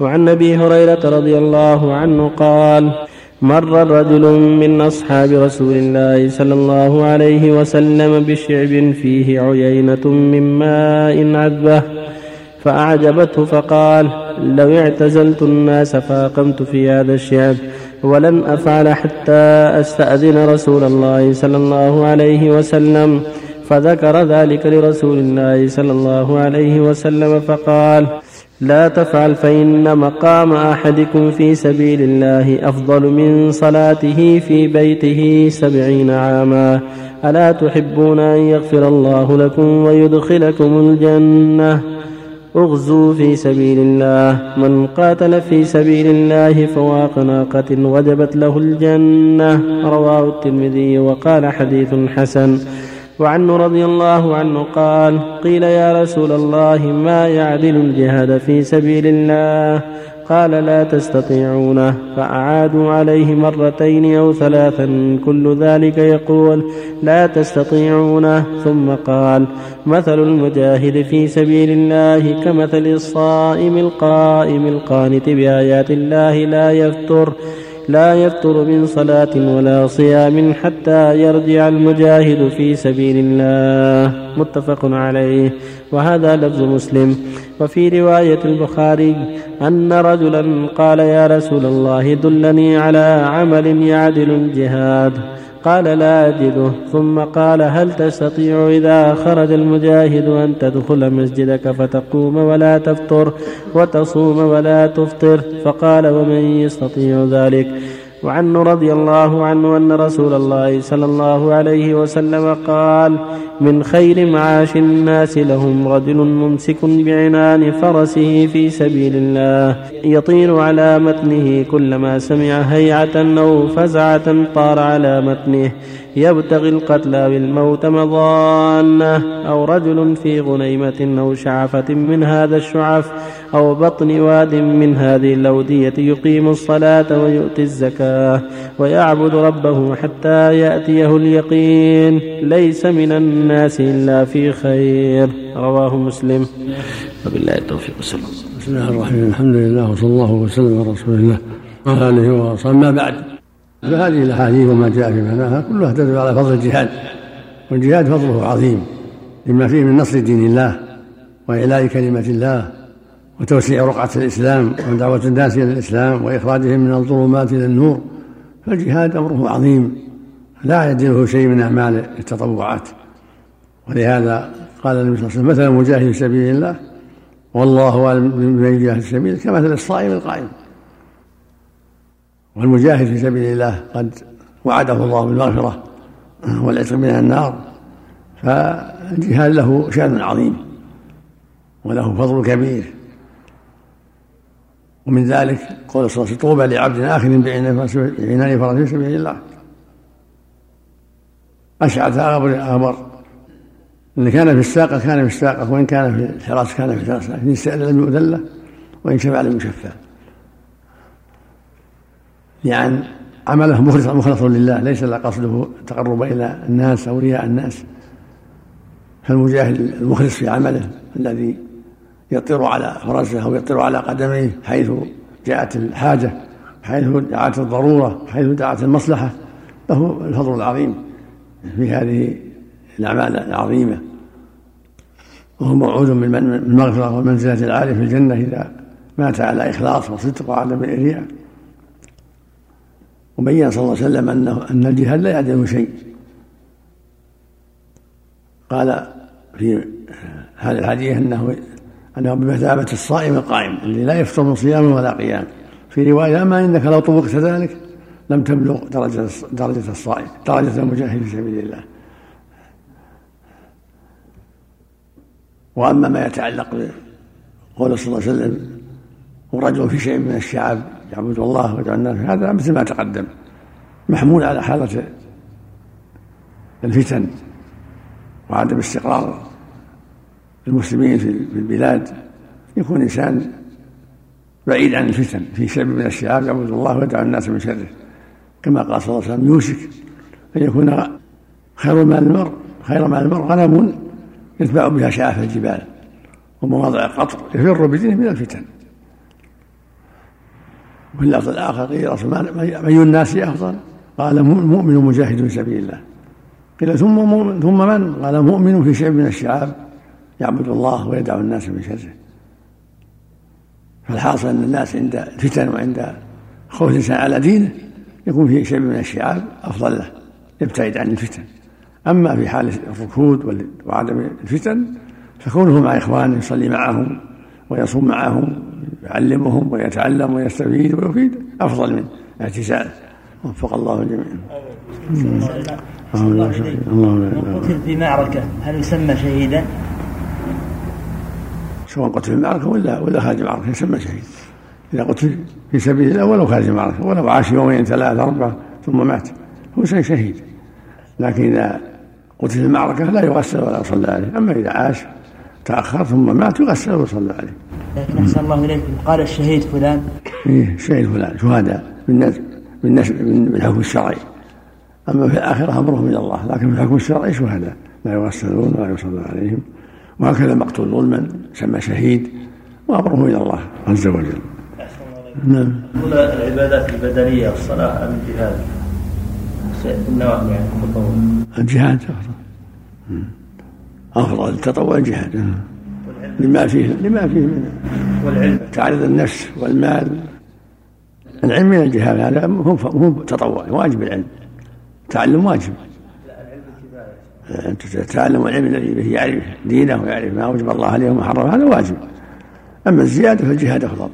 وعن أبي هريرة رضي الله عنه قال مر رجل من أصحاب رسول الله صلى الله عليه وسلم بشعب فيه عيينة من ماء عذبة فأعجبته فقال لو اعتزلت الناس فأقمت في هذا الشعب ولن أفعل حتى أستأذن رسول الله صلى الله عليه وسلم فذكر ذلك لرسول الله صلى الله عليه وسلم فقال لا تفعل فإن مقام أحدكم في سبيل الله أفضل من صلاته في بيته سبعين عاما. ألا تحبون أن يغفر الله لكم ويدخلكم الجنة؟ أغزوا في سبيل الله. من قاتل في سبيل الله فواق ناقة وجبت له الجنة. رواه الترمذي وقال حديث حسن. وعنه رضي الله عنه قال قيل يا رسول الله ما يعدل الجهاد في سبيل الله؟ قال لا تستطيعونه. فأعادوا عليه مرتين أو ثلاثا كل ذلك يقول لا تستطيعونه. ثم قال مثل المجاهد في سبيل الله كمثل الصائم القائم القانت بآيات الله لا يفتر. لا يفتر من صلاة ولا صيام حتى يرجع المجاهد في سبيل الله. متفق عليه. وهذا لفظ مسلم. وفي رواية البخاري أن رجلا قال يا رسول الله دلني على عمل يعدل الجهاد. قال لا أجده. ثم قال هل تستطيع إذا خرج المجاهد أن تدخل مسجدك فتقوم ولا تفطر وتصوم ولا تفطر؟ فقال ومن يستطيع ذلك. وعنه رضي الله عنه أن رسول الله صلى الله عليه وسلم قال من خير معاش الناس لهم رجل ممسك بعنان فرسه في سبيل الله يطير على متنه كلما سمع هيعة أو فزعة طار على متنه يبتغي القتلى بالموت مضانة أو رجل في غنيمة أو شعفة من هذا الشعف أو بطن واد من هذه الأودية يقيم الصلاة ويؤتي الزكاة ويعبد ربه حتى يأتيه اليقين. ليس من الناس إلا في خير. رواه مسلم. وبالله التوفيق بسم الله الرحمن الرحيم. الحمد لله وصلى الله وسلم على رسول الله وعلى آله وصحبه. ما بعد. فهذه الأحاديث وما جاء في معناها كلها تدل على فضل الجهاد والجهاد فضله عظيم لما فيه من نصر دين الله وإعلاء كلمة الله وتوسيع رقعة الإسلام ودعوة الناس إلى الإسلام وإخراجهم من الظلمات إلى النور فالجهاد أمره عظيم لا يعدله شيء من أعمال التطوعات. ولهذا قال النبي صلى الله عليه وسلم مثل المجاهد في سبيل الله والله أعلم بمن يجاهد في سبيله كمثل الصائم القائم. والمجاهد في سبيل الله قد وعده الله بالمغفرة والعتق من النار فالجهاد له شأن عظيم وله فضل كبير. ومن ذلك قول صلى الله عليه وسلم طوبى لعبد آخر بعنان فرس في سبيل الله. أشعث أغبر إن كان في الساقة كان في الساقة وإن كان في الحراس كان في الحراس لكن استأذن لم يؤذن له وإن شفع لم يشفع يعني عمله مخلص مخلص لله ليس قصده تقرب إلى الناس أو رياء الناس. فالمجاهد المخلص في عمله الذي يطير على فرسه أو يطير على قدميه حيث جاءت الحاجة حيث دعت الضرورة حيث دعت المصلحة له الفضل العظيم في هذه الأعمال العظيمة. وهو موعود بالمغفره والمنزله العاليه في الجنة إذا مات على إخلاص وصدق وعدم الرياء وبين صلى الله عليه وسلم انه أن الجهاد لا يعدل شيء. قال في هذا الحديث أنه أنه بمثابة الصائم القائم الذي لا يفطر من صيام ولا قيام. في رواية اما انك لو طبقت ذلك لم تبلغ درجة درجة الصائم درجة المجاهد في سبيل الله. وأما ما يتعلق بقول صلى الله عليه وسلم ورجل في شيء من الشعب يعبد الله ويدعو الناس هذا مثل ما تقدم. محمول على حالة الفتن وعدم استقرار المسلمين في البلاد. يكون إنسان بعيد عن الفتن. في شعب من الشعاب يعبد الله ويدعو الناس من شره. كما قال صلى الله عليه وسلم يوشك أن يكون خير مال المرء خير مال المرء غنم يتبع بها شعاف الجبال ومواضع القطر يفر بدينه من الفتن. وفي اللفظ الآخر قيل أي الناس أفضل؟ قال مؤمن مجاهد في سبيل الله. قيل ثم مؤمن ثم من؟ قال مؤمن في شعب من الشعاب يعبد الله ويدع الناس من شره. فالحاصل أن الناس عند الفتن وعند خوف الإنسان على دينه يكون في شيء من الشعاب أفضل له يبتعد عن الفتن. أما في حال الركود وعدم الفتن فكونه مع إخوانه يصلي معهم ويصوم معهم يعلمهم ويتعلم ويستفيد ويفيد. أفضل من اعتزال وفق الله الجميع من قتل في معركة هل يسمى شهيدا؟ سواء قتل في المعركة ولا ولا خارج المعركة يسمى شهيد. إذا قتل في سبيل الله ولو خارج المعركة. ولو عاش يومين ثلاثة أربعة ثم مات هو شهيد. لكن إذا قتل في المعركة لا يغسل ولا يصلى عليه. أما إذا عاش تأخر ثم مات يغسل ويصلى عليه. لكن أحسن الله إليكم قال الشهيد فلان. إيه الشهيد فلان شهداء بالحكم الشرعي. أما في الآخرة أمره من الله لكن في الحكم الشرعي شهداء. لا يغسلون ولا يصلى عليهم. وهكذا مقتول ظلما يسمى شهيد وأمره إلى الله عز وجل. نعم. العبادات البدنية الصلاة أم الجهاد؟ النوافل يعني التطوع الجهاد أفضل. التطوع الجهاد. لما فيه لما فيه من والعلم. تعرض النفس والمال. العلم من الجهاد هذا هو هو تطوع واجب العلم. تعلم واجب. أنت تتعلم العلم الذي به يعرف دينه ويعرف ما وجب الله عليه وما حرم هذا واجب. أما الزيادة فالجهاد أفضل.